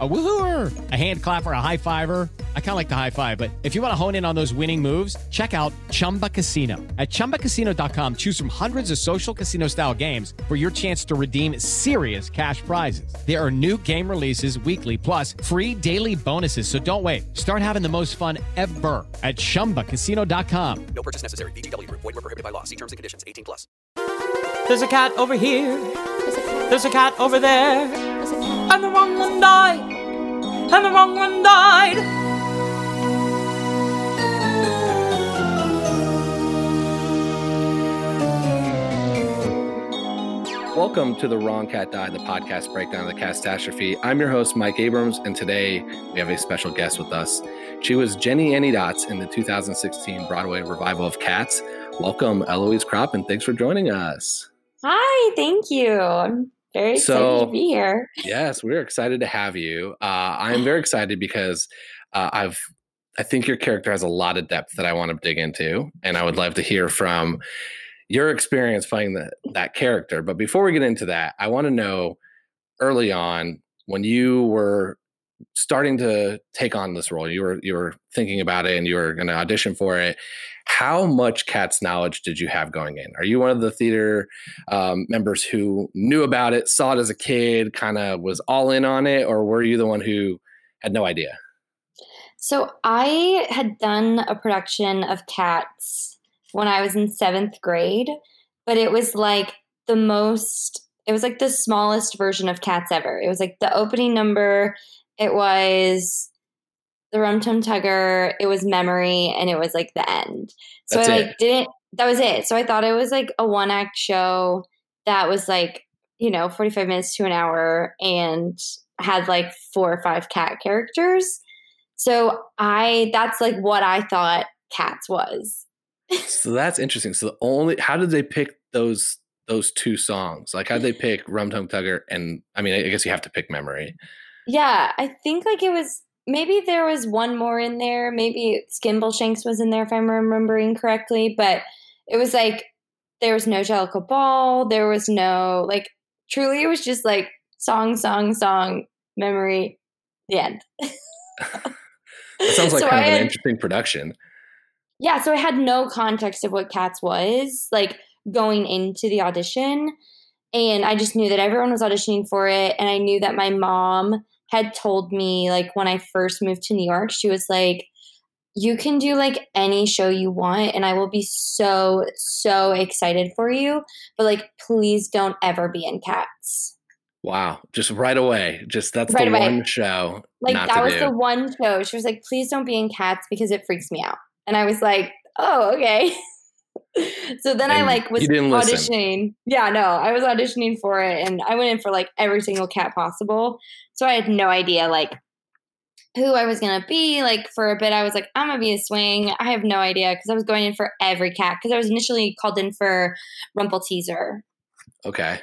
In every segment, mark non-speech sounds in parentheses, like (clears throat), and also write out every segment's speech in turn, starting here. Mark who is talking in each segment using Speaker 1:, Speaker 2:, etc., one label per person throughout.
Speaker 1: A woohooer, a hand clapper, a high fiver. I kind of like the high five, but if you want to hone in on those winning moves, check out Chumba Casino. At ChumbaCasino.com, choose from hundreds of social casino style games for your chance to redeem serious cash prizes. There are new game releases weekly, plus free daily bonuses. So don't wait. Start having the most fun ever at ChumbaCasino.com.
Speaker 2: No purchase necessary. VGW. Void were prohibited by law. See terms and conditions. 18 plus.
Speaker 3: There's a cat over here. There's a cat over there. And the wrong one died. And the wrong one died.
Speaker 4: Welcome to the Wrong Cat Died, the podcast breakdown of the catastrophe. I'm your host, Mike Abrams, and today we have a special guest with us. She was Jennyanydots in the 2016 Broadway revival of Cats. Welcome, Eloise Kropp, and thanks for joining us.
Speaker 5: Hi, thank you. Very excited
Speaker 4: So-
Speaker 5: to be here.
Speaker 4: Yes, we're excited to have you. Uh, I'm (sighs) very excited because uh, I've I think your character has a lot of depth that I want to dig into, and I would love to hear from your experience playing the, that character. But before we get into that, I want to know early on when you were starting to take on this role, you were you were thinking about it and you were going to audition for it. How much Cats knowledge did you have going in? Are you one of the theater um, members who knew about it, saw it as a kid, kind of was all in on it, or were you the one who had no idea?
Speaker 5: So I had done a production of Cats when I was in seventh grade, but it was like the most, it was like the smallest version of Cats ever. It was like the opening number, it was the Rum Tum Tugger, it was Memory, and it was like the end. So
Speaker 4: That's
Speaker 5: I like
Speaker 4: it.
Speaker 5: didn't, that was it. So I thought it was like a one act show that was like, you know, 45 minutes to an hour and had like four or five cat characters. So I that's like what I thought Cats was. (laughs)
Speaker 4: So that's interesting. So the only how did they pick those those two songs? Like how did they pick Rum Tum Tugger and I mean I guess you have to pick Memory.
Speaker 5: Yeah, I think like it was maybe there was one more in there. Maybe Skimbleshanks was in there if I'm remembering correctly, but it was like there was no Jellicle Ball, there was no like truly it was just like song, song, song, memory, the end. (laughs)
Speaker 4: That sounds like
Speaker 5: So
Speaker 4: kind
Speaker 5: I
Speaker 4: of an
Speaker 5: had-
Speaker 4: interesting production.
Speaker 5: yeah, so I had no context of what Cats was, like going into the audition. And I just knew that everyone was auditioning for it. And I knew that my mom had told me, like, when I first moved to New York, she was like, you can do like any show you want, and I will be so, so excited for you. But like, please don't ever be in Cats.
Speaker 4: Wow, just right away. Just that's
Speaker 5: Right
Speaker 4: the
Speaker 5: away.
Speaker 4: one show
Speaker 5: Like, that was
Speaker 4: do.
Speaker 5: the one show. She was like, please don't be in Cats because it freaks me out. And I was like, oh, okay. (laughs) (laughs) so then I like was
Speaker 4: didn't listen.
Speaker 5: auditioning. Yeah, no, I was auditioning for it and I went in for like every single cat possible. So I had no idea like who I was gonna be. Like for a bit, I was like, I'm gonna be a swing. I have no idea because I was going in for every cat because I was initially called in for Rumpleteazer.
Speaker 4: okay.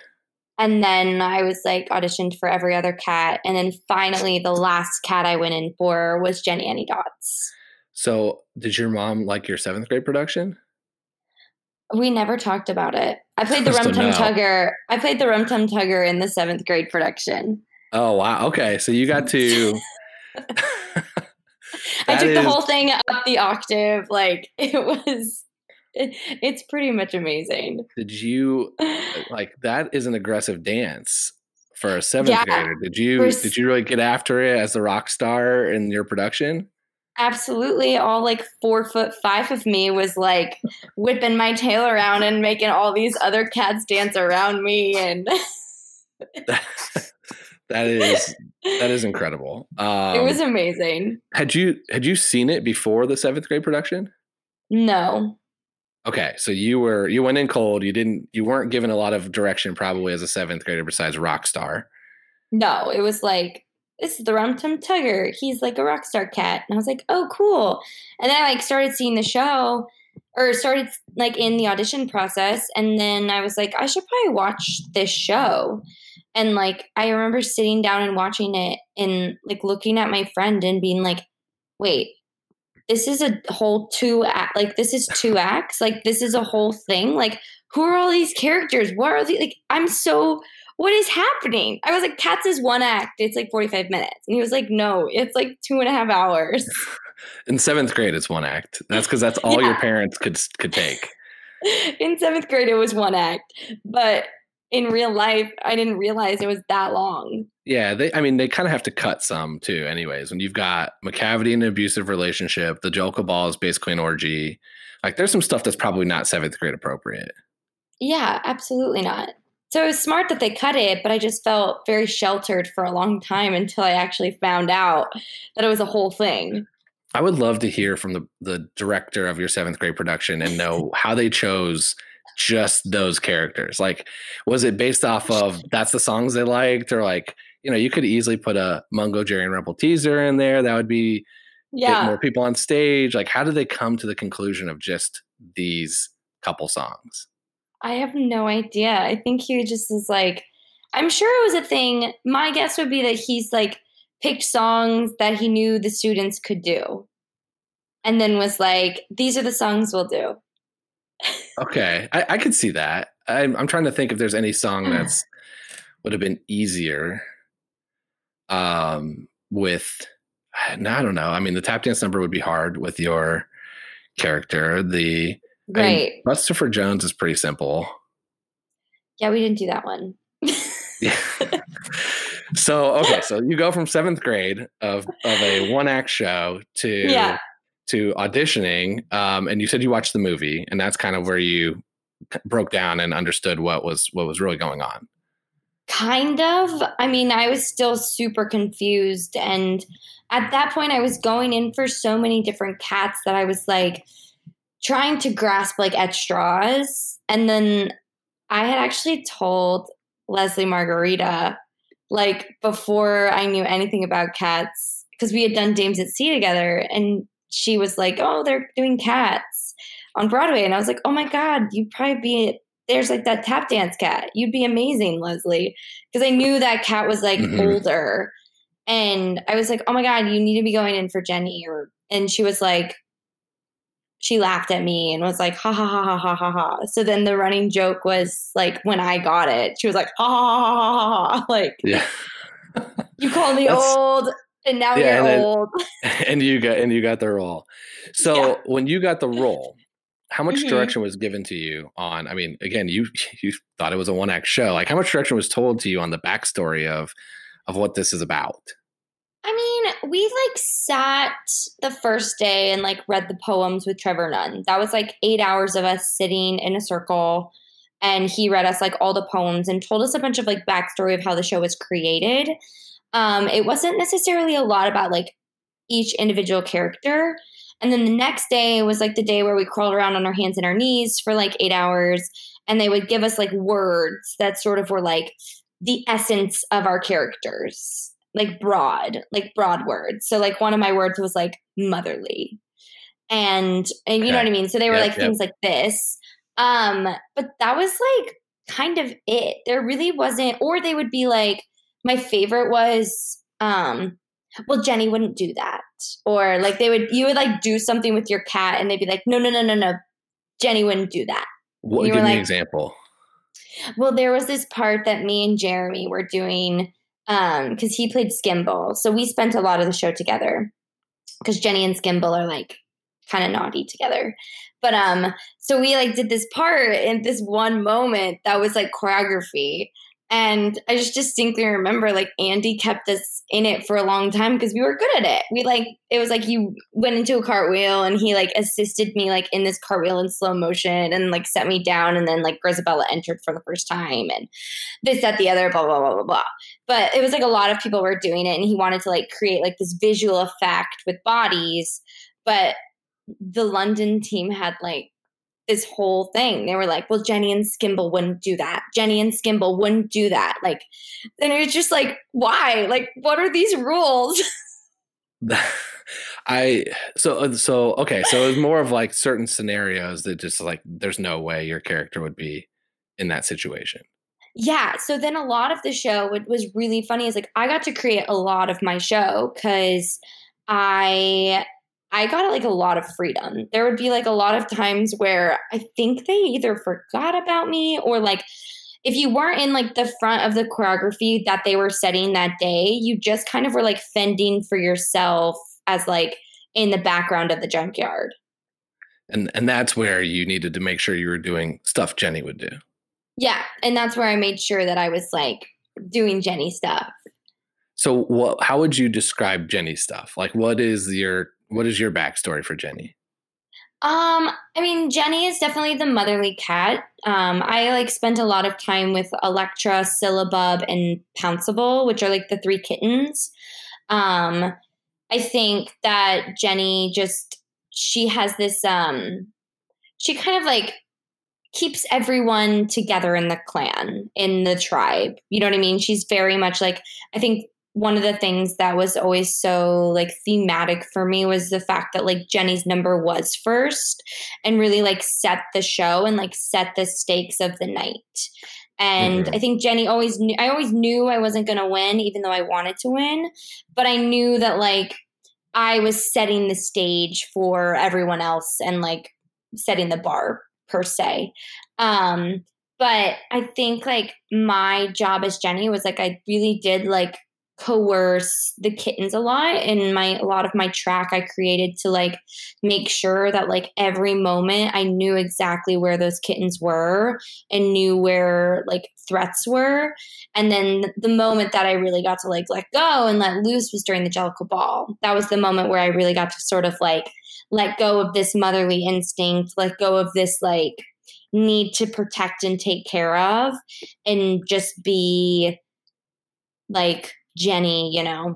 Speaker 5: And then I was like auditioned for every other cat. And then finally, the last cat I went in for was Jennyanydots.
Speaker 4: So did your mom like your seventh grade production?
Speaker 5: We never talked about it. I played the (laughs) Rum Tum. Tugger. I played the Rum Tum Tugger in the seventh grade production.
Speaker 4: Oh wow. Okay. So you got to (laughs) (laughs)
Speaker 5: I took the whole thing up the octave. Like it was, it, it's pretty much amazing.
Speaker 4: Did you like that is an aggressive dance for a seventh
Speaker 5: Yeah.
Speaker 4: grader? Did you
Speaker 5: For
Speaker 4: did you really get after it as a rock star in your production?
Speaker 5: Absolutely, all like four foot five of me was like whipping my tail around and making all these other cats dance around me, and (laughs)
Speaker 4: That is that is incredible. Um,
Speaker 5: it was amazing.
Speaker 4: Had you had you seen it before the seventh grade production?
Speaker 5: No.
Speaker 4: Okay, so you were you went in cold. You didn't you weren't given a lot of direction probably as a seventh grader besides rock star.
Speaker 5: No, it was like this is the Rum Tum Tugger. He's like a rock star cat, and I was like, oh, cool. And then I like started seeing the show, or started like in the audition process, and then I was like, I should probably watch this show. And like I remember sitting down and watching it, and like looking at my friend and being like, wait, this is a whole two act like this is two acts like this is a whole thing like who are all these characters what are they like i'm so what is happening i was like cats is one act it's like 45 minutes and he was like no it's like two and a half hours (laughs)
Speaker 4: in seventh grade it's one act that's because that's all (laughs) yeah. your parents could could take (laughs)
Speaker 5: in seventh grade it was one act but in real life, I didn't realize it was that long.
Speaker 4: Yeah, they I mean they kind of have to cut some too, anyways. When you've got Macavity in an abusive relationship, the Joe Ball is basically an orgy. Like there's some stuff that's probably not seventh grade appropriate.
Speaker 5: Yeah, absolutely not. So it was smart that they cut it, but I just felt very sheltered for a long time until I actually found out that it was a whole thing.
Speaker 4: I would love to hear from the the director of your seventh grade production and know (laughs) how they chose just those characters? Like, was it based off of that's the songs they liked, or like, you know, you could easily put a Mungojerrie and Rebel teaser in there. That would be yeah. more people on stage. Like, how did they come to the conclusion of just these couple songs?
Speaker 5: I have no idea. I think he just is like, I'm sure it was a thing. My guess would be that he's like picked songs that he knew the students could do and then was like, these are the songs we'll do (laughs)
Speaker 4: okay, I, I could see that. I'm, I'm trying to think if there's any song that's would have been easier. Um, with (sighs) no, I don't know. I mean, the tap dance number would be hard with your character. The
Speaker 5: right, I mean,
Speaker 4: Bustopher Jones is pretty simple.
Speaker 5: Yeah, we didn't do that one.
Speaker 4: yeah. (laughs) so okay, so you go from seventh grade of of a one act show to
Speaker 5: yeah
Speaker 4: to auditioning, um, and you said you watched the movie, and that's kind of where you broke down and understood what was what was really going on.
Speaker 5: Kind of. I mean, I was still super confused, and at that point, I was going in for so many different cats that I was like trying to grasp like at straws, and then I had actually told Leslie Margherita like before I knew anything about cats because we had done Dames at Sea together, and she was like, "Oh, they're doing cats on Broadway," and I was like, "Oh my god, you'd probably be there's like that tap dance cat. You'd be amazing, Leslie," because I knew that cat was like mm-hmm. older, and I was like, "Oh my god, you need to be going in for Jenny," or and she was like. She laughed at me and was like, ha ha ha ha ha ha ha. So then the running joke was like, when I got it, she was like, ha ha ha ha ha ha. Like,
Speaker 4: yeah. (laughs)
Speaker 5: you call me old and now yeah, you're
Speaker 4: and
Speaker 5: old.
Speaker 4: Then, (laughs) and you got and you got the role. So yeah. when you got the role, how much mm-hmm. direction was given to you on? I mean, again, you (laughs) you thought it was a one act show. Like, how much direction was told to you on the backstory of of what this is about?
Speaker 5: We like sat the first day and like read the poems with Trevor Nunn. That was like eight hours of us sitting in a circle and he read us like all the poems and told us a bunch of like backstory of how the show was created. Um, it wasn't necessarily a lot about like each individual character. And then the next day was like the day where we crawled around on our hands and our knees for like eight hours. And they would give us like words that sort of were like the essence of our characters, like broad, like broad words. So like one of my words was like motherly. And and you know what I mean? So they were yep, like yep. things like this. Um, but that was like kind of it. There really wasn't, or they would be like, my favorite was um well jenny wouldn't do that or like they would you would like do something with your cat and they'd be like no no no no no jenny wouldn't do that
Speaker 4: what give me like, an example
Speaker 5: well there was this part that me and jeremy were doing um because he played skimble so we spent a lot of the show together because jenny and skimble are like kind of naughty together but um so we like did this part in this one moment that was like choreography And I just distinctly remember like Andy kept us in it for a long time because we were good at it. We like it was like you went into a cartwheel and he like assisted me like in this cartwheel in slow motion and like set me down and then like Grisabella entered for the first time and this, that, the other, blah, blah, blah, blah, blah. But it was like a lot of people were doing it and he wanted to like create like this visual effect with bodies. But the London team had like this whole thing. They were like, well, Jenny and Skimble wouldn't do that. Jenny and Skimble wouldn't do that. Like, and it's just like, why? Like, what are these rules? (laughs) (laughs)
Speaker 4: I so uh, so okay, so it was more of like certain scenarios that just like there's no way your character would be in that situation.
Speaker 5: Yeah. So then a lot of the show, what was really funny is like I got to create a lot of my show because I I got like a lot of freedom. There would be like a lot of times where I think they either forgot about me or like if you weren't in like the front of the choreography that they were setting that day, you just kind of were like fending for yourself as like in the background of the junkyard.
Speaker 4: And and that's where you needed to make sure you were doing stuff Jenny would do.
Speaker 5: Yeah, and that's where I made sure that I was like doing Jenny stuff.
Speaker 4: So what how would you describe Jenny stuff? Like what is your what is your backstory for Jenny?
Speaker 5: Um, I mean, Jenny is definitely the motherly cat. Um, I like spent a lot of time with Electra, Syllabub, and Pouncival, which are like the three kittens. Um, I think that Jenny just she has this um she kind of like keeps everyone together in the clan, in the tribe. You know what I mean? She's very much like I think one of the things that was always so like thematic for me was the fact that like Jenny's number was first and really like set the show and like set the stakes of the night. And mm-hmm. I think Jenny always knew I always knew I wasn't going to win even though I wanted to win, but I knew that like I was setting the stage for everyone else and like setting the bar per se. Um but I think like my job as Jenny was like I really did like coerce the kittens a lot and my a lot of my track I created to like make sure that like every moment I knew exactly where those kittens were and knew where like threats were and then the moment that I really got to like let go and let loose was during the Jellicle Ball that was the moment where I really got to sort of like let go of this motherly instinct let go of this like need to protect and take care of and just be like Jenny, you know,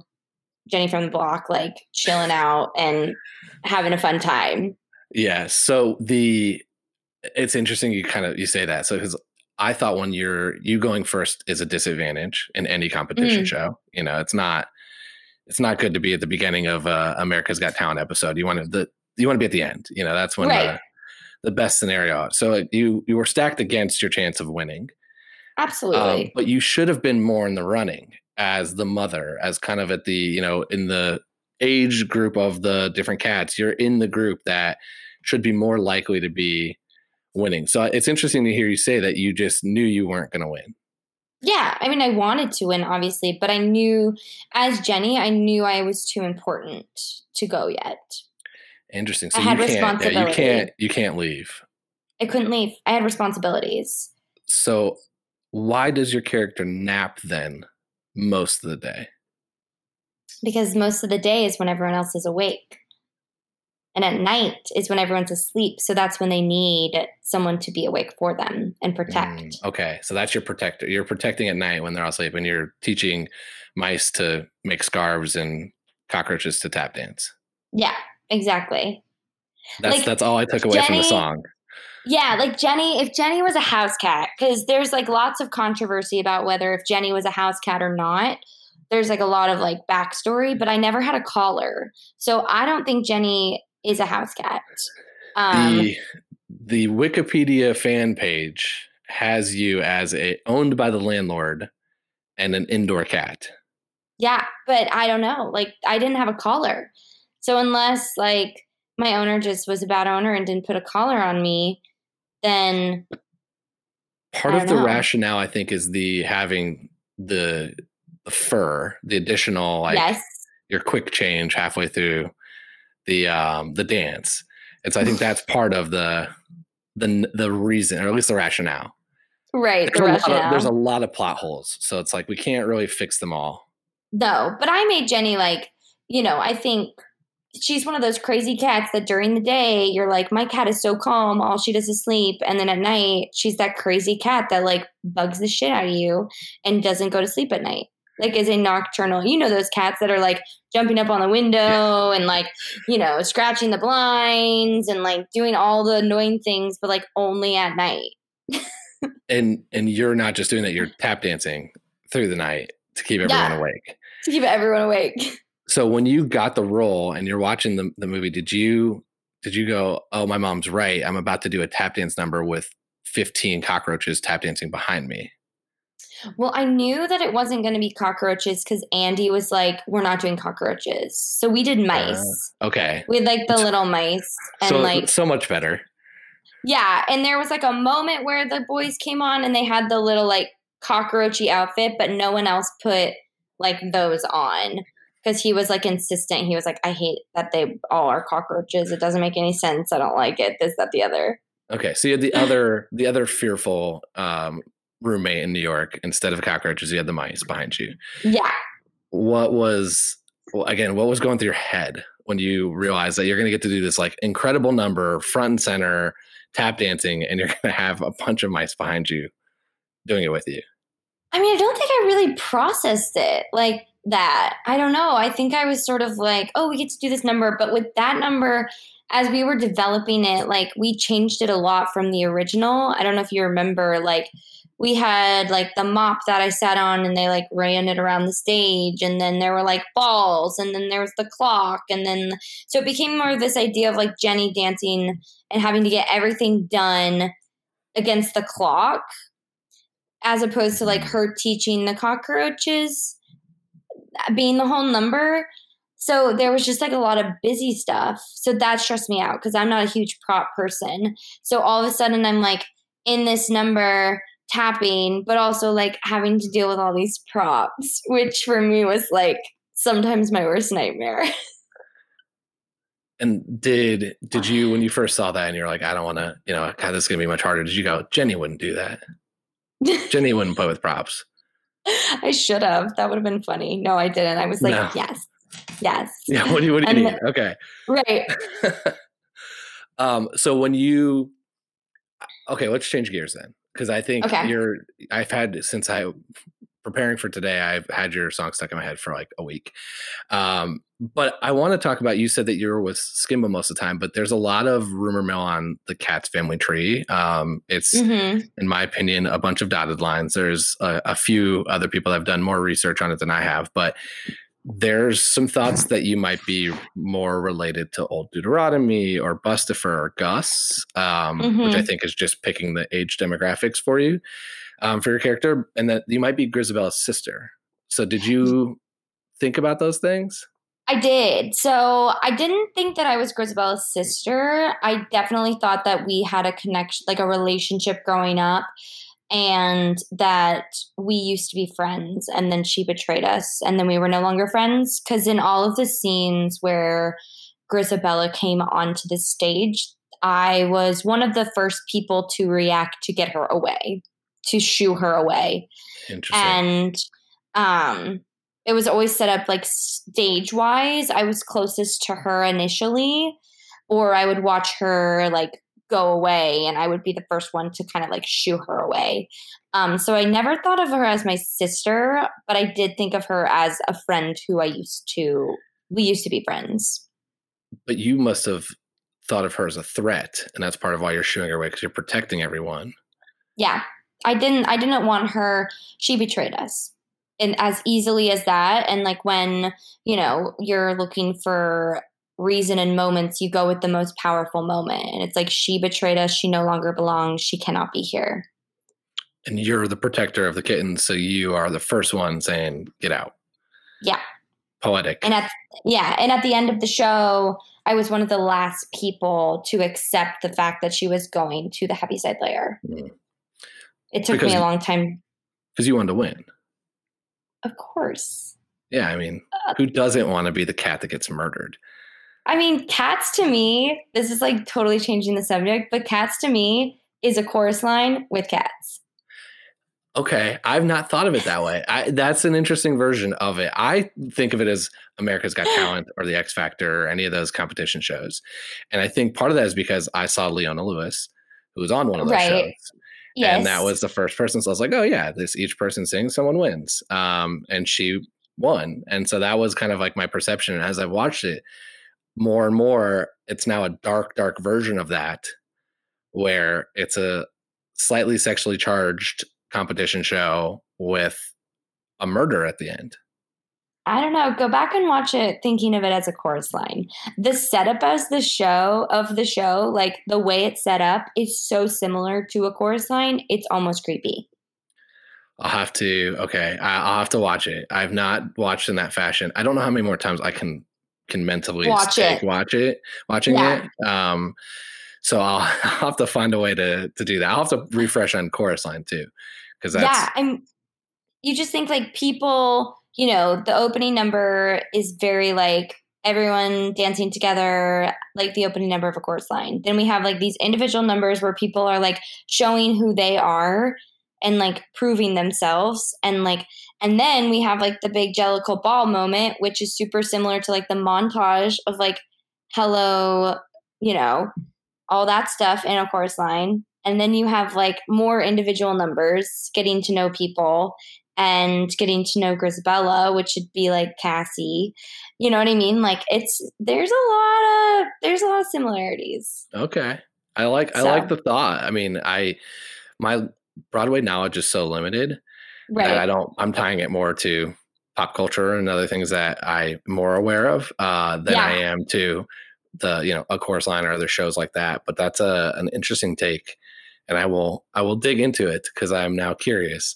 Speaker 5: Jenny from the block, like chilling out and having a fun time.
Speaker 4: Yeah. So the it's interesting you kind of you say that. So because I thought when you're you going first is a disadvantage in any competition mm. show. You know, it's not it's not good to be at the beginning of uh, America's Got Talent episode. You want to the you want to be at the end. You know, that's when right. the, the best scenario. So you you were stacked against your chance of winning.
Speaker 5: Absolutely.
Speaker 4: Um, but you should have been more in the running as the mother, as kind of at the, you know, in the age group of the different cats, you're in the group that should be more likely to be winning. So it's interesting to hear you say that you just knew you weren't going to win.
Speaker 5: Yeah, I mean, I wanted to win, obviously, but I knew, as Jenny, I knew I was too important to go yet.
Speaker 4: Interesting. So I had you can't, yeah, you can't, you can't leave.
Speaker 5: I couldn't leave. I had responsibilities.
Speaker 4: So, why does your character nap then most of the day?
Speaker 5: Because most of the day is when everyone else is awake. And at night is when everyone's asleep. So that's when they need someone to be awake for them and protect.
Speaker 4: Mm, okay. So that's your protector. You're protecting at night when they're all asleep and you're teaching mice to make scarves and cockroaches to tap dance.
Speaker 5: Yeah, exactly.
Speaker 4: That's like, that's all I took away Jenny, from the song.
Speaker 5: Yeah, like Jenny, if Jenny was a house cat, because there's like lots of controversy about whether if Jenny was a house cat or not. There's like a lot of like backstory, but I never had a collar. So I don't think Jenny is a house cat.
Speaker 4: Um, the, the Wikipedia fan page has you as a owned by the landlord and an indoor cat.
Speaker 5: Yeah, but I don't know. Like I didn't have a collar. So unless like my owner just was a bad owner and didn't put a collar on me, then
Speaker 4: part of the know. rationale I think is the having the the fur, the additional like yes. your quick change halfway through the um the dance. And so I think (laughs) that's part of the the the reason or at least the rationale.
Speaker 5: right. The
Speaker 4: There's a, lot of, there's a lot of plot holes, so it's like we can't really fix them all.
Speaker 5: No, but I made Jenny like, you know, I think she's one of those crazy cats that during the day you're like, my cat is so calm, all she does is sleep. And then at night, she's that crazy cat that like bugs the shit out of you and doesn't go to sleep at night. Like is a nocturnal, you know, those cats that are like jumping up on the window and like, you know, scratching the blinds and like doing all the annoying things, but like only at night. (laughs)
Speaker 4: And and you're not just doing that; you're tap dancing through the night to keep everyone
Speaker 5: Yeah.
Speaker 4: awake.
Speaker 5: To keep everyone awake.
Speaker 4: So when you got the role and you're watching the the movie, did you did you go, "Oh, my mom's right. I'm about to do a tap dance number with 15 cockroaches tap dancing behind me."
Speaker 5: Well, I knew that it wasn't going to be cockroaches because Andy was like, "We're not doing cockroaches." So we did uh, mice.
Speaker 4: Okay.
Speaker 5: we had like the little mice, and
Speaker 4: so
Speaker 5: like
Speaker 4: so much better.
Speaker 5: yeah, and there was like a moment where the boys came on and they had the little like cockroachy outfit, but no one else put like those on because he was like insistent. He was like, "I hate that they all are cockroaches. It doesn't make any sense. I don't like it. This, that, the other."
Speaker 4: Okay, so you had the other (laughs) the other fearful um, roommate in New York. Instead of cockroaches, you had the mice behind you.
Speaker 5: Yeah.
Speaker 4: What was well, again? What was going through your head when you realized that you're going to get to do this like incredible number, front and center, tap dancing, and you're (laughs) going to have a bunch of mice behind you doing it with you?
Speaker 5: I mean, I don't think I really processed it like that. I don't know. I think I was sort of like, oh, we get to do this number. But with that number, as we were developing it, like we changed it a lot from the original. I don't know if you remember, like, we had like the mop that I sat on and they like ran it around the stage. And then there were like balls and then there was the clock. And then so it became more of this idea of like Jenny dancing and having to get everything done against the clock as opposed to like her teaching the cockroaches being the whole number. So there was just like a lot of busy stuff. So that stressed me out because I'm not a huge prop person. So all of a sudden I'm like in this number tapping, but also like having to deal with all these props, which for me was like sometimes my worst nightmare. (laughs)
Speaker 4: And did did you when you first saw that and you're like, I don't want to, you know, God, this is gonna be much harder. Did you go, Jenny wouldn't do that? (laughs) Jenny wouldn't play with props.
Speaker 5: I should have. That would have been funny. No, I didn't. I was like,
Speaker 4: No.
Speaker 5: yes, yes. (laughs)
Speaker 4: Yeah. What do you What do you need? Okay.
Speaker 5: Right. (laughs)
Speaker 4: um. So when you, okay, let's change gears then, because I think
Speaker 5: Okay.
Speaker 4: you're. I've had since I preparing for today. I've had your song stuck in my head for like a week. Um. But I want to talk about. You said that you were with Skimba most of the time, but there's a lot of rumor mill on the Cats family tree. Um. It's
Speaker 5: Mhm.
Speaker 4: in my opinion, a bunch of dotted lines. There's a, a few other people that have done more research on it than I have, but there's some thoughts that you might be more related to Old Deuteronomy or Bustopher or Gus, um, which I
Speaker 5: Mhm.
Speaker 4: think is just picking the age demographics for you um, for your character, and that you might be Grisabella's sister. So, did you think about those things?
Speaker 5: I did. So I didn't think that I was Grisabella's sister. I definitely thought that we had a connection, like a relationship growing up, and that we used to be friends. And then she betrayed us, and then we were no longer friends. Because in all of the scenes where Grisabella came onto the stage, I was one of the first people to react to get her away, to shoo her away
Speaker 4: Interesting.
Speaker 5: and um it was always set up like stage wise i was closest to her initially or i would watch her like go away and i would be the first one to kind of like shoo her away um so i never thought of her as my sister but i did think of her as a friend who i used to we used to be friends
Speaker 4: but you must have thought of her as a threat, and that's part of why you're shooing her away because you're protecting everyone.
Speaker 5: yeah i didn't i didn't want her she betrayed us and as easily as that and like when you know you're looking for reason and moments you go with the most powerful moment and it's like she betrayed us she no longer belongs she cannot be here
Speaker 4: And you're the protector of the kittens, so you are the first one saying, "Get out."
Speaker 5: yeah
Speaker 4: Poetic.
Speaker 5: and at yeah and at the end of the show i was one of the last people to accept the fact that she was going to the heaviside layer
Speaker 4: Mm.
Speaker 5: It took
Speaker 4: Because-
Speaker 5: me a long time
Speaker 4: because you wanted to win.
Speaker 5: of course
Speaker 4: Yeah, I mean,
Speaker 5: Uh,
Speaker 4: who doesn't want to be the cat that gets murdered?
Speaker 5: I mean, cats to me, this is like totally changing the subject, but cats to me is a chorus line with cats.
Speaker 4: Okay, I've not thought of it that way. I, that's an interesting version of it. I think of it as America's Got (gasps) Talent or The X Factor or any of those competition shows, and I think part of that is because I saw Leona Lewis, who was on one of those
Speaker 5: Right.
Speaker 4: shows,
Speaker 5: Yes.
Speaker 4: and that was the first person. So I was like, oh yeah, this each person sings, someone wins, um, and she won, and so that was kind of like my perception. And as I've watched it more and more, it's now a dark, dark version of that, where it's a slightly sexually charged competition show with a murder at the end.
Speaker 5: I don't know. Go back and watch it thinking of it as a chorus line. The setup as the show of the show, like the way it's set up, is so similar to a chorus line. It's almost creepy.
Speaker 4: I'll have to okay, I'll have to watch it. I've not watched in that fashion. I don't know how many more times I can can mentally
Speaker 5: Watch
Speaker 4: take
Speaker 5: it.
Speaker 4: watch it, watching
Speaker 5: Yeah.
Speaker 4: it. Um, so I'll, (laughs) I'll have to find a way to to do that. I'll have to refresh on chorus line too, because that's
Speaker 5: yeah, I'm. You just think like people, you know, the opening number is very like everyone dancing together, like the opening number of a chorus line. Then we have like these individual numbers where people are like showing who they are and like proving themselves and like and then we have like the big jellicle ball moment which is super similar to like the montage of like hello you know all that stuff in a chorus line and then you have like more individual numbers getting to know people and getting to know Grisabella, which would be like Cassie. You know what I mean? Like it's there's a lot of there's a lot of similarities.
Speaker 4: okay. I like I like the thought. I mean, I my Broadway knowledge is so limited
Speaker 5: Right.
Speaker 4: that I don't. I'm tying it more to pop culture and other things that I'm more aware of uh, than I am to the you know a chorus line or other shows like that. But that's a an interesting take, and I will I will dig into it because I am now curious.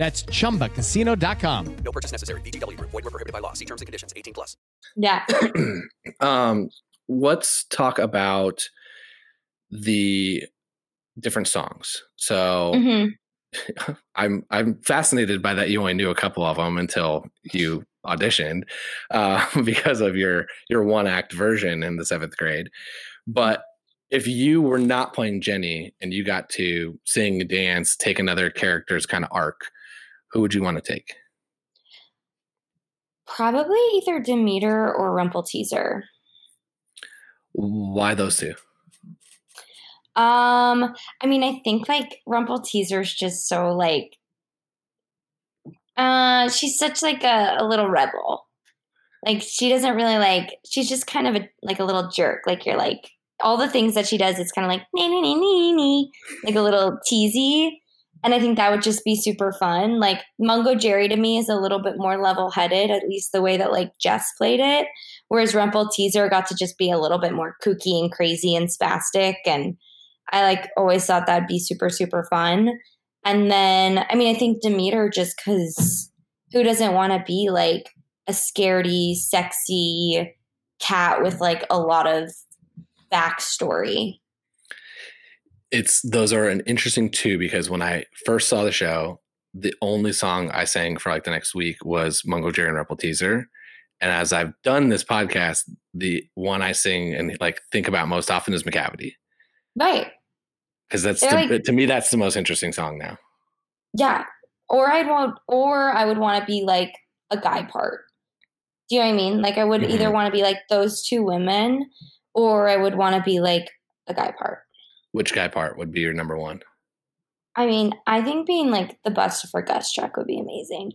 Speaker 1: That's chumbacasino.com.
Speaker 2: No purchase necessary. VGW Group. Void were prohibited by law. See terms and conditions. 18 plus.
Speaker 5: Yeah. (clears throat)
Speaker 4: um, let's talk about the different songs. So
Speaker 5: hmm (laughs)
Speaker 4: I'm I'm fascinated by that you only knew a couple of them until you auditioned uh, (laughs) because of your your one act version in the seventh grade. But if you were not playing Jenny and you got to sing, dance, take another character's kind of arc, who would you want to take?
Speaker 5: Probably either Demeter or Rumpleteazer.
Speaker 4: Why those two?
Speaker 5: Um, I mean, I think like Rumpleteazer's just so like uh she's such like a, a little rebel. Like she doesn't really like she's just kind of a like a little jerk. Like you're like all the things that she does, it's kind of like nee, nee, nee, nee, nee, like a little teasy. And I think that would just be super fun. Like Mungojerrie to me is a little bit more level headed, at least the way that like Jess played it. Whereas Rumpleteazer got to just be a little bit more kooky and crazy and spastic. And I like always thought that'd be super, super fun. And then, I mean, I think Demeter just because who doesn't want to be like a scaredy, sexy cat with like a lot of backstory?
Speaker 4: It's those are an interesting two because when I first saw the show, the only song I sang for like the next week was Mungojerrie and Rebel Teaser. And as I've done this podcast, the one I sing and like think about most often is Macavity.
Speaker 5: Right.
Speaker 4: Because that's the,
Speaker 5: like-
Speaker 4: to me that's the most interesting song now.
Speaker 5: Yeah. Or I'd want, or I would want to be like a guy part. Do you know what I mean? Like I would either
Speaker 4: Mhm.
Speaker 5: want to be like those two women, or I would want to be like a guy part.
Speaker 4: Which guy part would be your number one?
Speaker 5: I mean, I think being like the Bustopher Gus truck would be amazing.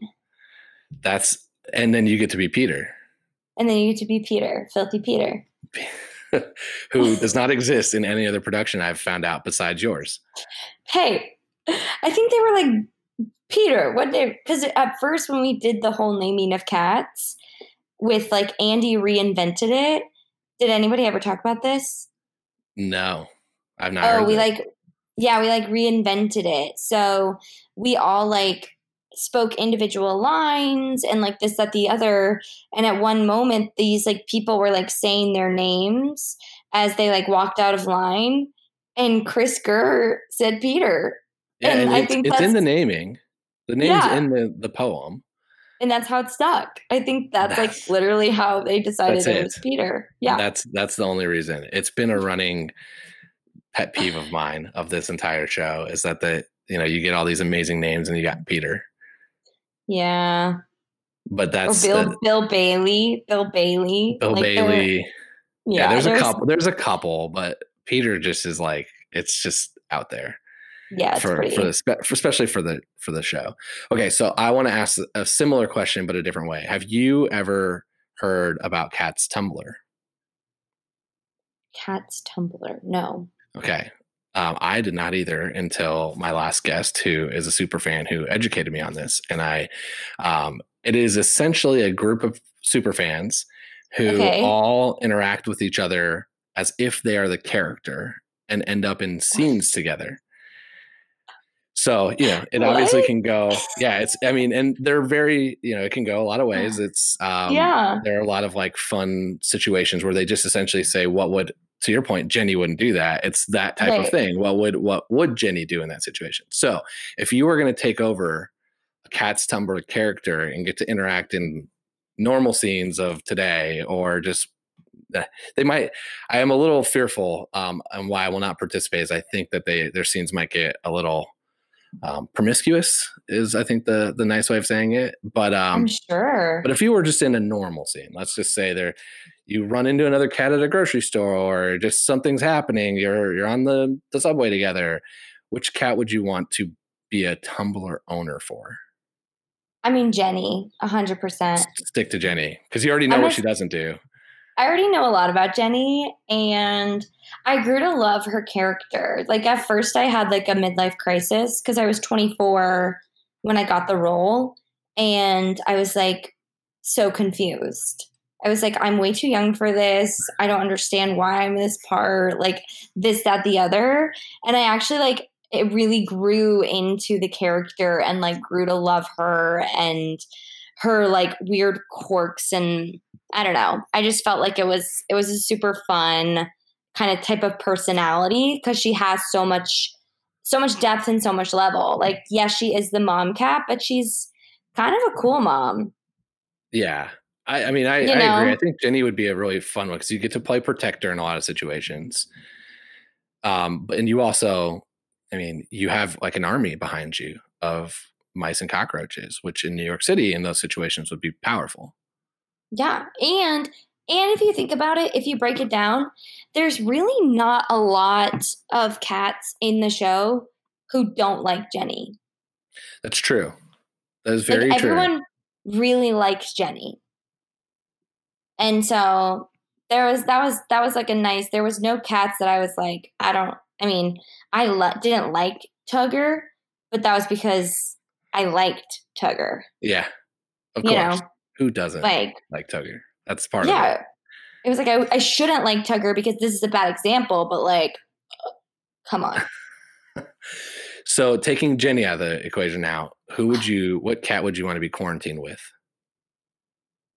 Speaker 4: That's And then you get to be Peter,
Speaker 5: And then you get to be Peter, filthy Peter. (laughs)
Speaker 4: who does not exist in any other production I've found out besides yours.
Speaker 5: Hey, I think they were like Peter. What they because at first when we did the whole naming of cats with like Andy reinvented it. Did anybody ever talk about this?
Speaker 4: No, I've not.
Speaker 5: oh,
Speaker 4: heard
Speaker 5: we
Speaker 4: that.
Speaker 5: like yeah, we like reinvented it. So we all like spoke individual lines and like this, that, the other. And at one moment, these like people were like saying their names as they like walked out of line. And Chris Gurr said Peter.
Speaker 4: Yeah,
Speaker 5: and
Speaker 4: and
Speaker 5: I think
Speaker 4: it's in the naming. The name's
Speaker 5: Yeah.
Speaker 4: in the, the poem.
Speaker 5: And that's how it stuck. I think that's like literally how they decided it,
Speaker 4: it.
Speaker 5: was Peter. Yeah.
Speaker 4: That's that's the only reason. It's been a running pet peeve of mine of this entire show is that the you know you get all these amazing names and you got Peter,
Speaker 5: yeah.
Speaker 4: but
Speaker 5: Or
Speaker 4: that's
Speaker 5: Bill
Speaker 4: the-
Speaker 5: Bill Bailey. Bill Bailey.
Speaker 4: Bill
Speaker 5: Like, were-
Speaker 4: Bailey. yeah, there's a couple. There's a couple, but Peter just is like it's just out there.
Speaker 5: Yeah,
Speaker 4: for
Speaker 5: pretty.
Speaker 4: for the for especially for the for the show. Okay, so I want to ask a similar question but a different way. Have you ever heard about Cat's Tumblr?
Speaker 5: Cat's Tumblr. No.
Speaker 4: Okay. Um, I did not either until my last guest, who is a super fan, who educated me on this. And I, um, it is essentially a group of super fans who
Speaker 5: Okay.
Speaker 4: all interact with each other as if they are the character and end up in scenes together. So, you know, it obviously can go, yeah, it's, I mean, and they're very, you know, it can go a lot of ways. It's, um,
Speaker 5: Yeah.
Speaker 4: there are a lot of like fun situations where they just essentially say, what would, to your point, Jenny wouldn't do that. It's that type of thing. What would, what would Jenny do in that situation? So if you were going to take over a Cat's Tumblr character and get to interact in normal scenes of today or just eh, they might i am a little fearful um and why i will not participate is i think that they their scenes might get a little um, promiscuous is i think the the nice way of saying it but um
Speaker 5: I'm sure.
Speaker 4: but if you were just in a normal scene let's just say there you run into another cat at a grocery store or just something's happening you're you're on the the subway together which cat would you want to be a tumblr owner for
Speaker 5: I mean, Jenny, 100%.
Speaker 4: stick to jenny because you already know
Speaker 5: I'm
Speaker 4: what
Speaker 5: a-
Speaker 4: she doesn't do
Speaker 5: I already know a lot about Jenny, and I grew to love her character. Like, at first, I had like a midlife crisis because I was 24 when I got the role, and I was like so confused. I was like, I'm way too young for this. I don't understand why I'm this part, like this, that, the other. And I actually like it really grew into the character and like grew to love her and her like weird quirks and I don't know. I just felt like it was it was a super fun kind of type of personality because she has so much so much depth and so much level. Like, yes, she is the mom cat, but she's kind of a cool mom.
Speaker 4: Yeah. I, I mean, I,
Speaker 5: You
Speaker 4: I agree. I think Jenny would be a really fun one because you get to play protector in a lot of situations. Um, but and you also, I mean, you have like an army behind you of mice and cockroaches, which in New York City in those situations would be powerful.
Speaker 5: Yeah. And and if you think about it, if you break it down, there's really not a lot of cats in the show who don't like Jenny.
Speaker 4: That's true. That is very
Speaker 5: like
Speaker 4: true.
Speaker 5: everyone really likes Jenny. And so there was that was that was like a nice there was no cats that I was like I don't I mean I lo- didn't like Tugger, but that was because I liked Tugger.
Speaker 4: yeah. Of
Speaker 5: You
Speaker 4: course.
Speaker 5: know,
Speaker 4: Who doesn't
Speaker 5: like-
Speaker 4: like Tugger? That's part of
Speaker 5: yeah.
Speaker 4: it.
Speaker 5: It was like I, I shouldn't like Tugger because this is a bad example, but like uh, come on. (laughs)
Speaker 4: So taking Jenny out of the equation now, who would you what cat would you want to be quarantined with?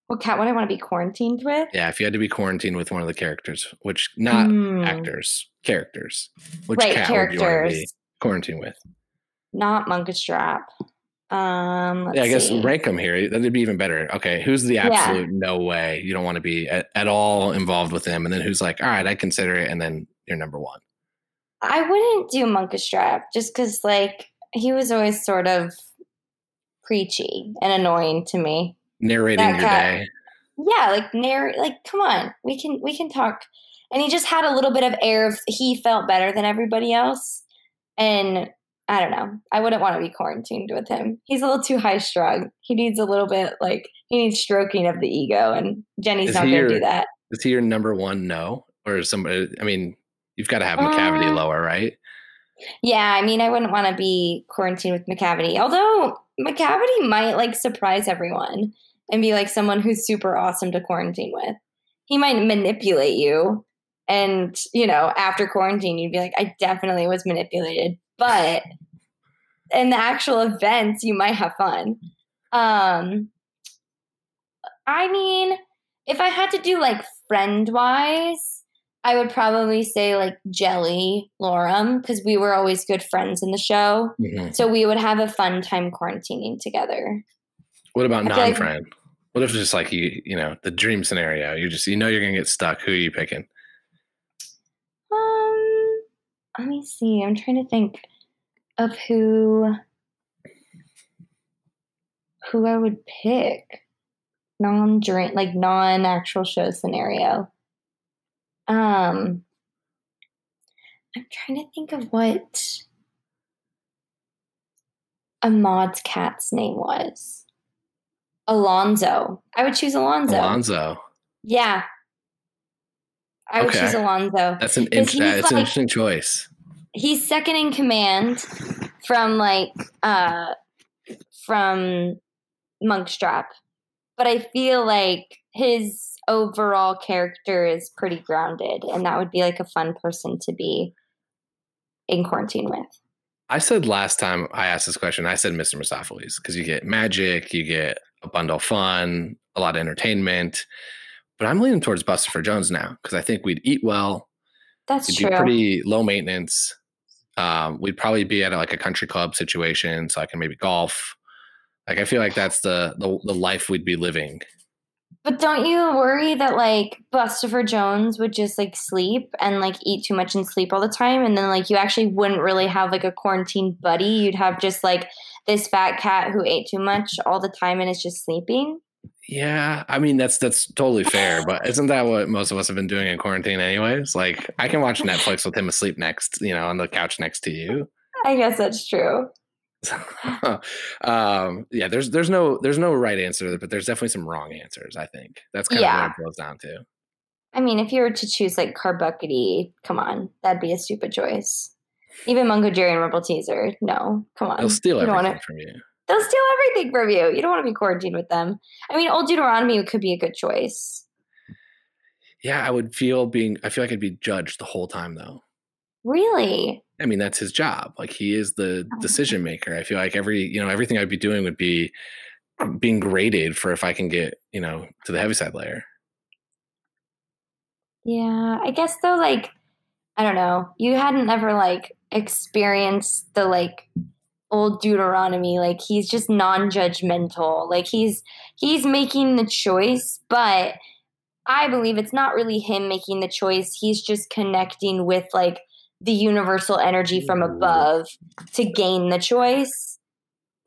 Speaker 5: What cat would I want to be quarantined with?
Speaker 4: Yeah, if you had to be quarantined with one of the characters, which not
Speaker 5: Hmm.
Speaker 4: actors, characters, which
Speaker 5: Right,
Speaker 4: cat would you want to be
Speaker 5: characters.
Speaker 4: quarantined with?
Speaker 5: Not Munkustrap. Um
Speaker 4: yeah, I guess
Speaker 5: see.
Speaker 4: rank them here. That'd be even better. Okay, who's the
Speaker 5: Yeah.
Speaker 4: absolute no way you don't want to be at, at all involved with them, and then who's like, all right, I consider it, and then you're number one.
Speaker 5: I wouldn't do Munkustrap just because, like, he was always sort of preachy and annoying to me.
Speaker 4: Narrating your day.
Speaker 5: Yeah, like narrate. Like, come on, we can we can talk. And he just had a little bit of air of he felt better than everybody else, and I don't know. I wouldn't want to be quarantined with him. He's a little too high strung. He needs a little bit like he needs stroking of the ego, and Jenny's
Speaker 4: Is
Speaker 5: not going to do that.
Speaker 4: Is he your number one no? Or is somebody I mean, you've got to have Macavity
Speaker 5: Uh,
Speaker 4: lower, right?
Speaker 5: Yeah, I mean, I wouldn't want to be quarantined with Macavity. Although Macavity might like surprise everyone and be like someone who's super awesome to quarantine with. He might manipulate you, and you know, after quarantine, you'd be like, I definitely was manipulated. But in the actual events, you might have fun. Um, I mean, if I had to do like friend wise, I would probably say like Jelly Lorem because we were always good friends in the show.
Speaker 4: Mhm.
Speaker 5: So we would have a fun time quarantining together.
Speaker 4: What about
Speaker 5: I feel like-
Speaker 4: non-friend? What if it's just like you, you know, the dream scenario? You just you know you're gonna get stuck. Who are you picking?
Speaker 5: Um, let me see. I'm trying to think of who who I would pick. Non dream like non actual show scenario. Um I'm trying to think of what Ahmad's cat's name was. Alonzo. I would choose Alonzo.
Speaker 4: Alonzo.
Speaker 5: Yeah. I would
Speaker 4: Okay.
Speaker 5: choose Alonzo.
Speaker 4: That's an
Speaker 5: he's
Speaker 4: uh, it's an interesting choice.
Speaker 5: he's second in command from like uh from Munkustrap. But I feel like his overall character is pretty grounded and that would be like a fun person to be in quarantine with.
Speaker 4: I said last time I asked this question, I said Mr. Mistoffelees because you get magic, you get a bundle of fun, a lot of entertainment. But I'm leaning towards Bustopher Jones now because I think we'd eat well.
Speaker 5: That's
Speaker 4: We'd
Speaker 5: true.
Speaker 4: be pretty low maintenance. Um, we'd probably be at like a country club situation, so I can maybe golf. Like I feel like that's the the, the life we'd be living.
Speaker 5: But don't you worry that like Bustopher Jones would just like sleep and like eat too much and sleep all the time, and then like you actually wouldn't really have like a quarantine buddy. You'd have just like this fat cat who ate too much all the time and is just sleeping.
Speaker 4: Yeah, I mean that's that's totally fair, but isn't that what most of us have been doing in quarantine anyways? Like I can watch Netflix with him asleep next, you know, on the couch next to you.
Speaker 5: I guess that's true. (laughs)
Speaker 4: um yeah, there's there's no there's no right answer, but there's definitely some wrong answers, I think. That's kind of what it boils down to.
Speaker 5: I mean, if you were to choose like Carbucketty, come on, that'd be a stupid choice. Even Mungojerrie and Rumpleteazer, no, come on.
Speaker 4: They'll steal
Speaker 5: You
Speaker 4: everything
Speaker 5: wanna-
Speaker 4: from you.
Speaker 5: They'll steal everything from you. You don't want to be quarantined with them. I mean, Old Deuteronomy could be a good choice.
Speaker 4: Yeah, I would feel being I feel like I'd be judged the whole time though.
Speaker 5: Really?
Speaker 4: I mean, that's his job. Like he is the
Speaker 5: Oh.
Speaker 4: decision maker. I feel like every, you know, everything I'd be doing would be being graded for if I can get, you know, to the heaviside layer.
Speaker 5: Yeah, I guess though, like, I don't know. You hadn't ever like experienced the like old Deuteronomy. Like he's just non-judgmental. Like he's he's making the choice, but I believe it's not really him making the choice. He's just connecting with like the universal energy from above to gain the choice.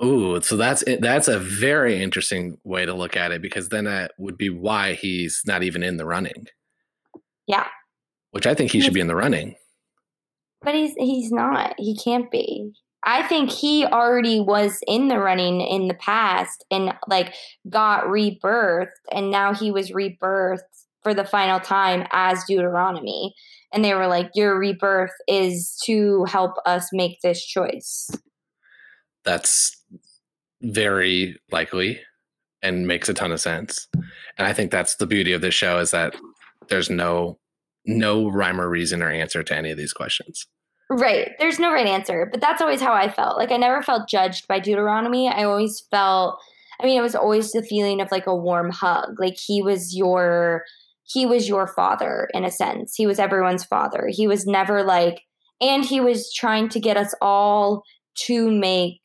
Speaker 4: Ooh, so that's that's a very interesting way to look at it because then that would be why he's not even in the running,
Speaker 5: Yeah.
Speaker 4: which I think he should be in the running.
Speaker 5: But he's he's not. He can't be. I think he already was in the running in the past and like got rebirthed and now he was rebirthed for the final time as Deuteronomy. And they were like, Your rebirth is to help us make this choice.
Speaker 4: That's very likely and makes a ton of sense. And I think that's the beauty of this show is that there's no no rhyme or reason or answer to any of these questions.
Speaker 5: Right. There's no right answer, but that's always how I felt. Like I never felt judged by Deuteronomy. I always felt I mean, it was always the feeling of like a warm hug. Like he was your he was your father in a sense. He was everyone's father. He was never like and he was trying to get us all to make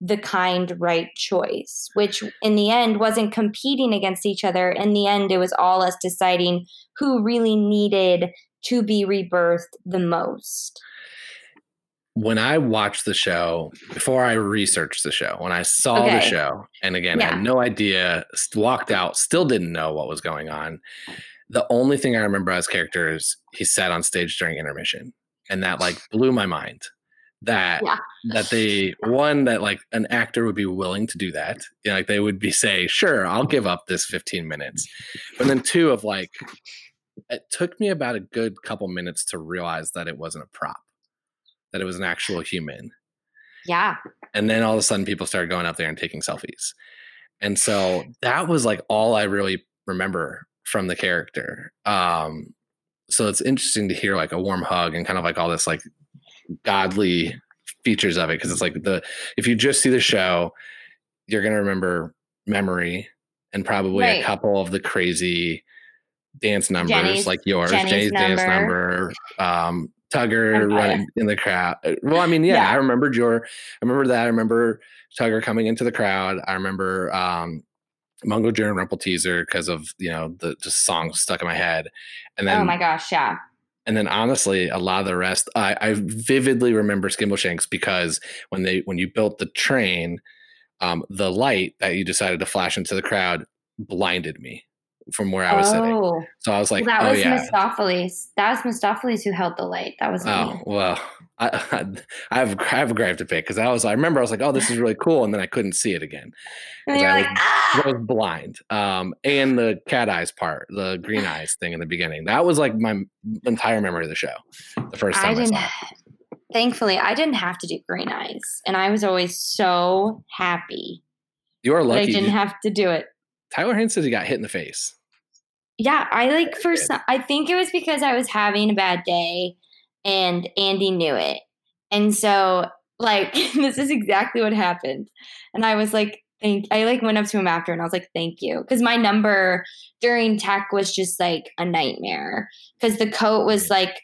Speaker 5: the kind right choice, which in the end wasn't competing against each other. In the end, it was all us deciding who really needed to be rebirthed the most.
Speaker 4: when I watched the show, before I researched the show, when I saw the show, and again,
Speaker 5: Yeah.
Speaker 4: had no idea, walked out, still didn't know what was going on. The only thing I remember as character is he sat on stage during intermission, and that like (laughs) blew my mind. that
Speaker 5: Yeah.
Speaker 4: that they one that like an actor would be willing to do that. You know, like they would be say, sure, I'll give up this 15 minutes. But then two of like it took me about a good couple minutes to realize that it wasn't a prop, that it was an actual human.
Speaker 5: Yeah.
Speaker 4: And then all of a sudden people started going up there and taking selfies. And so that was like all I really remember from the character. Um so it's interesting to hear like a warm hug and kind of like all this like godly features of it because it's like the if you just see the show you're going to remember memory and probably
Speaker 5: Right.
Speaker 4: a couple of the crazy dance numbers
Speaker 5: Jenny's-
Speaker 4: like yours
Speaker 5: Jenny's
Speaker 4: Jenny's dance
Speaker 5: number.
Speaker 4: number um Tugger
Speaker 5: Okay.
Speaker 4: running in the crowd. Uh, Well, I mean, yeah,
Speaker 5: Yeah.
Speaker 4: I remembered your, I remember that. I remember Tugger coming into the crowd. I remember um, Mungojerrie and Rumpleteazer because of you know the just song stuck in my head, and then
Speaker 5: oh my gosh, yeah.
Speaker 4: and then honestly, a lot of the rest, I, I vividly remember Skimbleshanks because when they when you built the train, um, the light that you decided to flash into the crowd blinded me from where I was sitting.
Speaker 5: oh,
Speaker 4: So I was like,
Speaker 5: that
Speaker 4: oh
Speaker 5: was
Speaker 4: yeah.
Speaker 5: Mistoffelees. That was Mistoffelees who held the light. That was
Speaker 4: Oh
Speaker 5: me.
Speaker 4: well, I, (laughs) I have I have a grave to pick because I was I remember I was like, oh, this is really cool, and then I couldn't see it again.
Speaker 5: And you're
Speaker 4: I
Speaker 5: like,
Speaker 4: was,
Speaker 5: ah!
Speaker 4: I was blind. Um, and the cat eyes part, the green eyes thing in the beginning, that was like my entire memory of the show. The first time I,
Speaker 5: didn't.
Speaker 4: saw it.
Speaker 5: Thankfully, I didn't have to do green eyes, and I was always so happy
Speaker 4: You are
Speaker 5: that I didn't
Speaker 4: You-
Speaker 5: have to do it.
Speaker 4: Tyler Hanes says he got hit in the face.
Speaker 5: Yeah, I like for some. I think it was because I was having a bad day, and Andy knew it, and so like (laughs) this is exactly what happened. And I was like, thank. I like went up to him after, and I was like, thank you, because my number during tech was just like a nightmare because the coat was mm. like.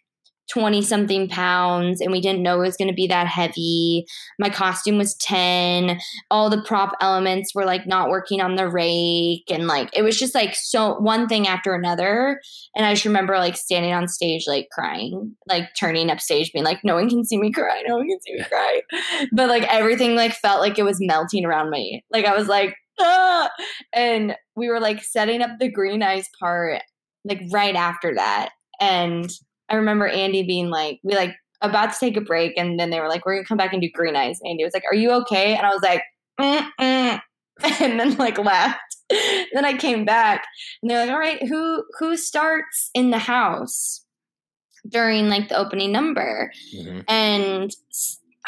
Speaker 5: 20 something pounds and we didn't know it was going to be that heavy. My costume was 10. All the prop elements were like not working on the rake and like it was just like so one thing after another and I just remember like standing on stage like crying, like turning up stage being like no one can see me cry, no one can see me cry. (laughs) But like everything like felt like it was melting around me. Like I was like ah! and we were like setting up the green eyes part like right after that and I remember Andy being like, we like about to take a break, and then they were like, we're gonna come back and do green eyes. Andy was like, are you okay? And I was like, Mm-mm. (laughs) and then like left. (laughs) then I came back, and they're like, all right, who who starts in the house during like the opening number?
Speaker 4: Mhm.
Speaker 5: And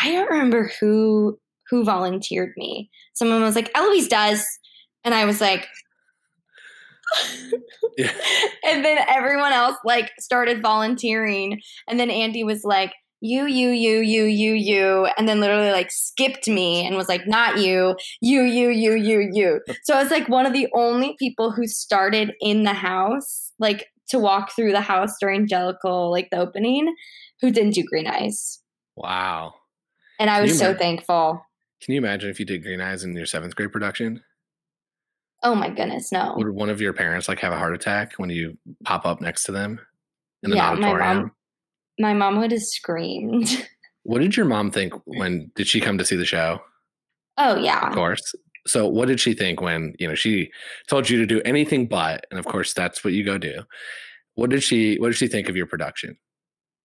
Speaker 5: I don't remember who who volunteered me. Someone was like, Eloise does, and I was like.
Speaker 4: Yeah. (laughs)
Speaker 5: and then everyone else like started volunteering and then andy was like you you you you you you and then literally like skipped me and was like not you you you you you you so i was like one of the only people who started in the house like to walk through the house during jellicle like the opening who didn't do green eyes
Speaker 4: Wow.
Speaker 5: and i was so thankful
Speaker 4: Can you imagine if you did Green Eyes in your seventh grade production?
Speaker 5: Oh my goodness no
Speaker 4: Would one of your parents like have a heart attack when you pop up next to them in the
Speaker 5: yeah my mom my mom would have screamed (laughs)
Speaker 4: What did your mom think when did she come to see the show?
Speaker 5: oh yeah
Speaker 4: Of course. So what did she think when, you know, she told you to do anything but, and of course that's what you go do. What did she what did she think of your production?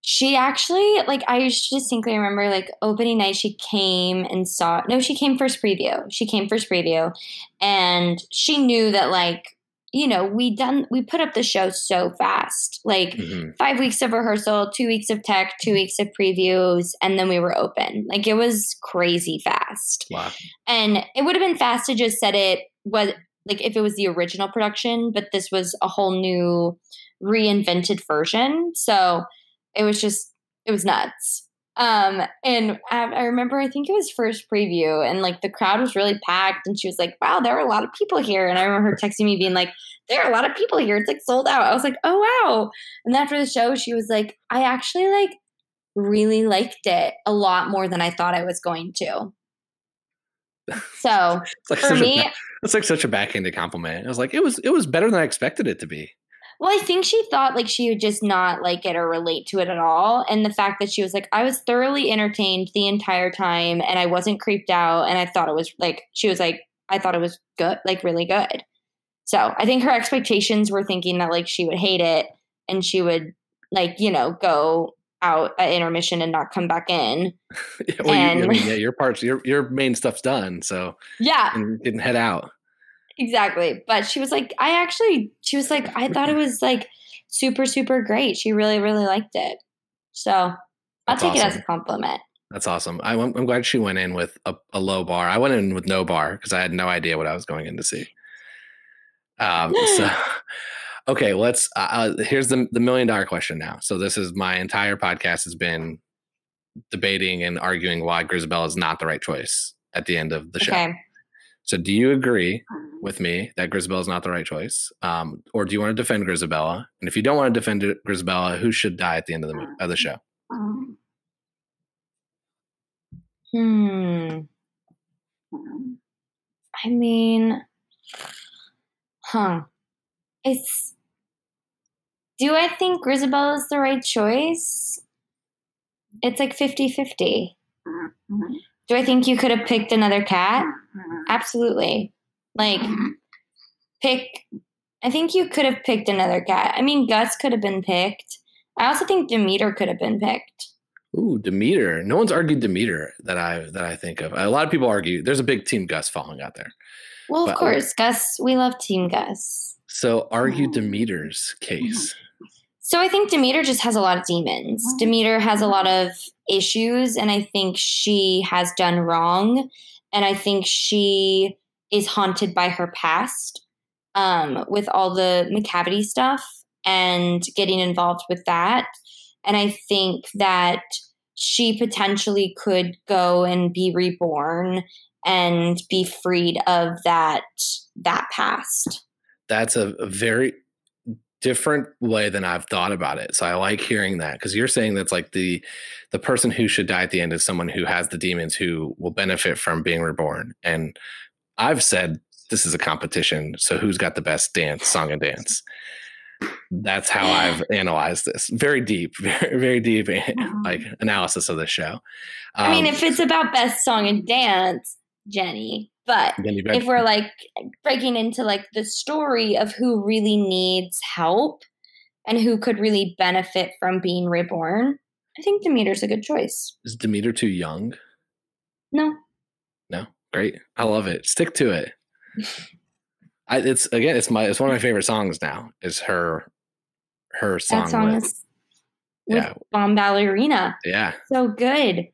Speaker 5: She actually, like, I just distinctly remember, like, opening night, she came and saw. No, she came first preview. She came first preview, and she knew that, like, you know, we done we put up the show so fast, like
Speaker 4: Mhm.
Speaker 5: five weeks of rehearsal, two weeks of tech, two weeks of previews, and then we were open. Like, it was crazy fast.
Speaker 4: Wow.
Speaker 5: And it would have been fast to just set it was like if it was the original production, but this was a whole new reinvented version. So it was just it was nuts. Um, and I, I remember I think it was first preview, and like the crowd was really packed, and she was like, "Wow, there are a lot of people here." And I remember her texting me being like, "There are a lot of people here. It's like sold out." I was like, "Oh wow!" And then after the show, she was like, "I actually like really liked it a lot more than I thought I was going to." So (laughs)
Speaker 4: It's like
Speaker 5: for
Speaker 4: such
Speaker 5: me,
Speaker 4: a, it's like such a backhanded compliment. I was like, it was it was better than I expected it to be.
Speaker 5: Well, I think she thought like she would just not like it or relate to it at all. And the fact that she was like, I was thoroughly entertained the entire time and I wasn't creeped out. And I thought it was like, she was like, I thought it was good, like really good. So I think her expectations were thinking that like she would hate it and she would like, you know, go out at intermission and not come back in. (laughs)
Speaker 4: Yeah, well, you, I mean, yeah, your parts, your your main stuff's done, so
Speaker 5: Yeah,
Speaker 4: and didn't head out.
Speaker 5: Exactly. But she was like, I actually, she was like, I thought it was like super, super great. She really, really liked it. So I'll
Speaker 4: That's
Speaker 5: take it as a compliment.
Speaker 4: That's awesome. I, am I'm glad she went in with a, a low bar. I went in with no bar because I had no idea what I was going in to see. Um, so, (laughs) (laughs) okay, let's. Uh, uh, here's the the million dollar question now. So this is my entire podcast has been debating and arguing why Grisabella is not the right choice at the end of the show.
Speaker 5: Okay.
Speaker 4: So do you agree hmm. with me that Grisabella is not the right choice, um, or do you want to defend Grisabella? And if you don't want to defend Grisabella, who should die at the end of the mo- of the show?
Speaker 5: Hmm. Hmm. hmm. I mean, huh. It's. Do I think Grisabella is the right choice? It's like 50 50. Do I think you could have picked another cat? Mm-hmm. Absolutely. Like, mm-hmm. pick. I think you could have picked another cat. I mean, Gus could have been picked. I also think Demeter could have been picked.
Speaker 4: Ooh, Demeter. No one's argued Demeter that I that I think of. A lot of people argue. There's a big Team Gus following out there.
Speaker 5: Well, of
Speaker 4: But-
Speaker 5: course, Gus. We love Team Gus.
Speaker 4: So argue mm-hmm. Demeter's case.
Speaker 5: So I think Demeter just has a lot of demons. Demeter has a lot of issues, and I think she has done wrong. And I think she is haunted by her past um, with all the Macavity stuff and getting involved with that. And I think that she potentially could go and be reborn and be freed of that that past.
Speaker 4: That's a, a very different way than I've thought about it. So I like hearing that because you're saying that's like the the person who should die at the end is someone who has the demons who will benefit from being reborn. And I've said this is a competition, so who's got the best dance, song and dance? That's how I've analyzed this. Very deep, (laughs) very very deep like analysis of the show.
Speaker 5: I mean,
Speaker 4: Um,
Speaker 5: if it's about best song and dance, Jenny. But
Speaker 4: Then you bet-
Speaker 5: if we're like breaking into like the story of who really needs help and who could really benefit from being reborn, I think Demeter's a good choice.
Speaker 4: is Demeter too young?
Speaker 5: No.
Speaker 4: No, great. I love it. Stick to it. (laughs) I, it's again, it's my it's one of my favorite songs now. Is her her song?
Speaker 5: that song
Speaker 4: with,
Speaker 5: is with
Speaker 4: yeah,
Speaker 5: Bombalurina.
Speaker 4: yeah.
Speaker 5: So good.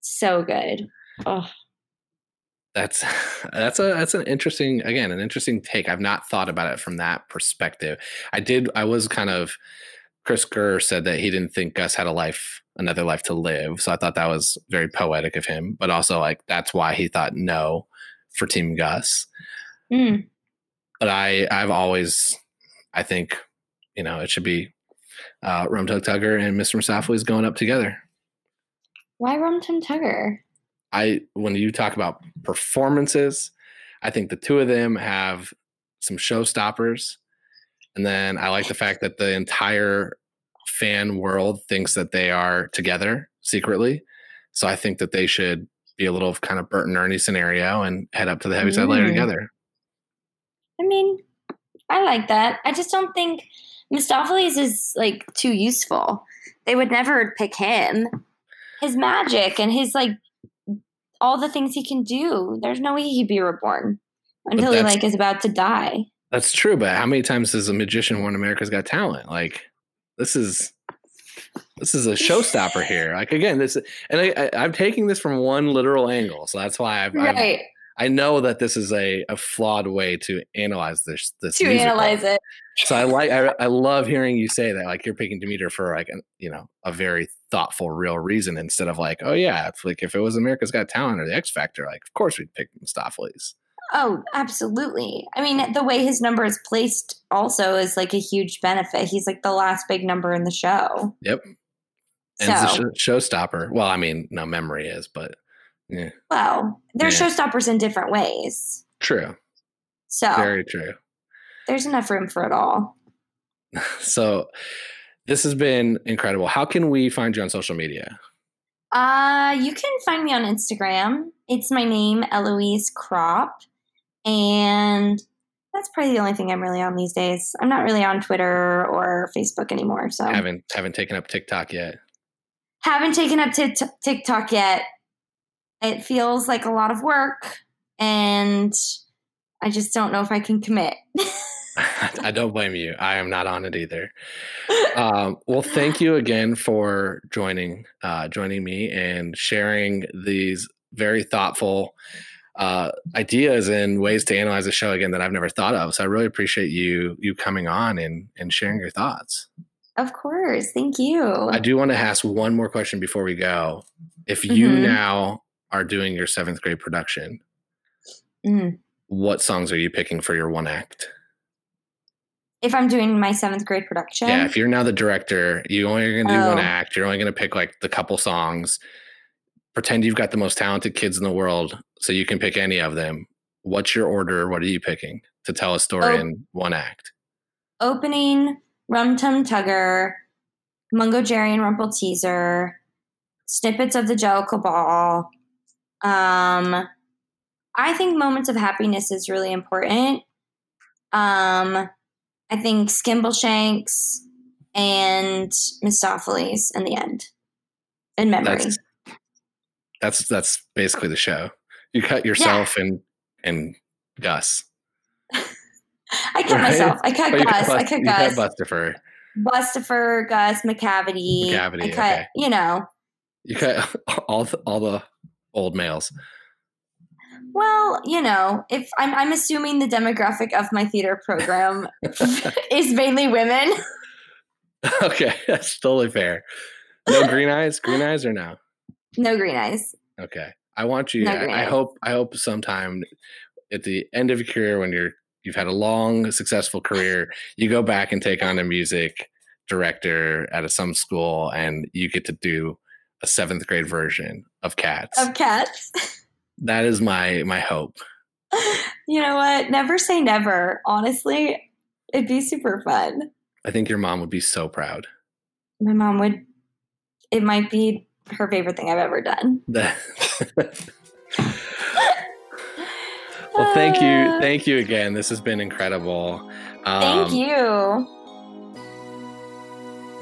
Speaker 5: So good. Oh,
Speaker 4: That's (laughs) that's a that's an interesting again an interesting take. I've not thought about it from that perspective. I did. I was kind of. Chris Gurr said that he didn't think Gus had a life, another life to live. So I thought that was very poetic of him. But also, like that's why he thought no for Team Gus.
Speaker 5: Mm.
Speaker 4: but I I've always I think you know it should be uh, Rum Tum Tugger and Mr. Mistoffelees going up together.
Speaker 5: Why Rum Tum Tugger?
Speaker 4: I when you talk about performances, I think the two of them have some showstoppers, and then I like the fact that the entire fan world thinks that they are together secretly. So I think that they should be a little kind of Bert and Ernie scenario and head up to the Heaviside
Speaker 5: Mm.
Speaker 4: together.
Speaker 5: I mean, I like that. I just don't think Mistoffelees is like too useful. They would never pick him. His magic and his like all the things he can do. There's no way he'd be reborn until he like is about to die.
Speaker 4: That's true, but how many times has a magician won America's Got Talent? Like this is this is a showstopper here. Like again, this and I, I, I'm taking this from one literal angle, so that's why I've, I've
Speaker 5: Right.
Speaker 4: I know that this is a, a flawed way to analyze this this
Speaker 5: To analyze it.
Speaker 4: So I like I, I love hearing you say that like you're picking Demeter for like an, you know a very thoughtful real reason instead of like oh yeah it's like if it was America's Got Talent or the X Factor like of course we'd pick Mistoffelees.
Speaker 5: Oh, absolutely. I mean, the way his number is placed also is like a huge benefit. He's like the last big number in the show.
Speaker 4: Yep. And it's a show, showstopper. Well, I mean, no memory is, but yeah,
Speaker 5: Well, they're
Speaker 4: Yeah.
Speaker 5: showstoppers in different ways.
Speaker 4: true.
Speaker 5: So
Speaker 4: Very true.
Speaker 5: there's enough room for it all. (laughs)
Speaker 4: So this has been incredible. How can we find you on social media?
Speaker 5: Uh, you can find me on Instagram. It's my name, Eloise Kropp. And that's probably the only thing I'm really on these days. I'm not really on Twitter or Facebook anymore. So
Speaker 4: Haven't haven't taken up TikTok yet.
Speaker 5: Haven't taken up Tik TikTok yet. It feels like a lot of work, and I just don't know if I can commit. (laughs) (laughs)
Speaker 4: I don't blame you. I am not on it either. (laughs) Um, well, thank you again for joining uh, joining me and sharing these very thoughtful uh, ideas and ways to analyze the show again that I've never thought of. So I really appreciate you you coming on and and sharing your thoughts.
Speaker 5: Of course, thank you.
Speaker 4: I do want to ask one more question before we go. If you
Speaker 5: Mhm.
Speaker 4: now are doing your seventh grade production,
Speaker 5: Mm.
Speaker 4: what songs are you picking for your one act?
Speaker 5: If I'm doing my seventh grade production,
Speaker 4: Yeah, if you're now the director, you only are going to do one
Speaker 5: Oh.
Speaker 4: act. You're only going to pick like the couple songs. Pretend you've got the most talented kids in the world, so you can pick any of them. What's your order? What are you picking to tell a story
Speaker 5: Oh.
Speaker 4: in one act?
Speaker 5: opening Rum Tum Tugger, Mungojerrie and Rumpleteazer, snippets of the Jellicle Ball. Um, I think moments of happiness is really important. Um, I think Skimbleshanks and Mistoffelees in the end, in memory.
Speaker 4: That's that's that's basically the show. You cut yourself and and Gus. (laughs)
Speaker 5: I cut
Speaker 4: right?
Speaker 5: myself. I cut Gus. I
Speaker 4: Bust-
Speaker 5: cut
Speaker 4: you
Speaker 5: Gus.
Speaker 4: cut Bustopher.
Speaker 5: Bustopher, Gus, Macavity.
Speaker 4: Macavity,
Speaker 5: I cut,
Speaker 4: okay.
Speaker 5: you know.
Speaker 4: You cut (laughs) all the, all the old males.
Speaker 5: Well, you know, if I'm, I'm assuming the demographic of my theater program (laughs) is mainly women.
Speaker 4: okay, (laughs) that's totally fair. No green eyes, green eyes or no?
Speaker 5: No green eyes.
Speaker 4: Okay. I want you.
Speaker 5: No
Speaker 4: I, I hope. I hope sometime at the end of your career, when you're you've had a long, successful career, you go back and take on a music director at a, some school, and you get to do a seventh grade version of Cats.
Speaker 5: Of cats.
Speaker 4: that is my my hope.
Speaker 5: You know what? Never say never. Honestly, it'd be super fun.
Speaker 4: I think your mom would be so proud.
Speaker 5: My mom would, it might be her favorite thing I've ever done. (laughs)
Speaker 4: Well, thank you, thank you again. This has been incredible.
Speaker 5: Thank
Speaker 4: Um,
Speaker 5: you.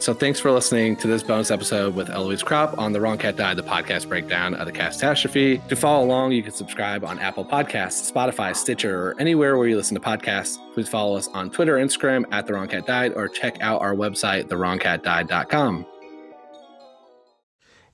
Speaker 4: So thanks for listening to this bonus episode with Eloise Kropp on The Wrong Cat Died, the podcast breakdown of the catastrophe. To follow along, you can subscribe on Apple Podcasts, Spotify, Stitcher, or anywhere where you listen to podcasts. Please follow us on Twitter, Instagram at The Wrong Cat Died, or check out our website, TheWrongCatDied.com.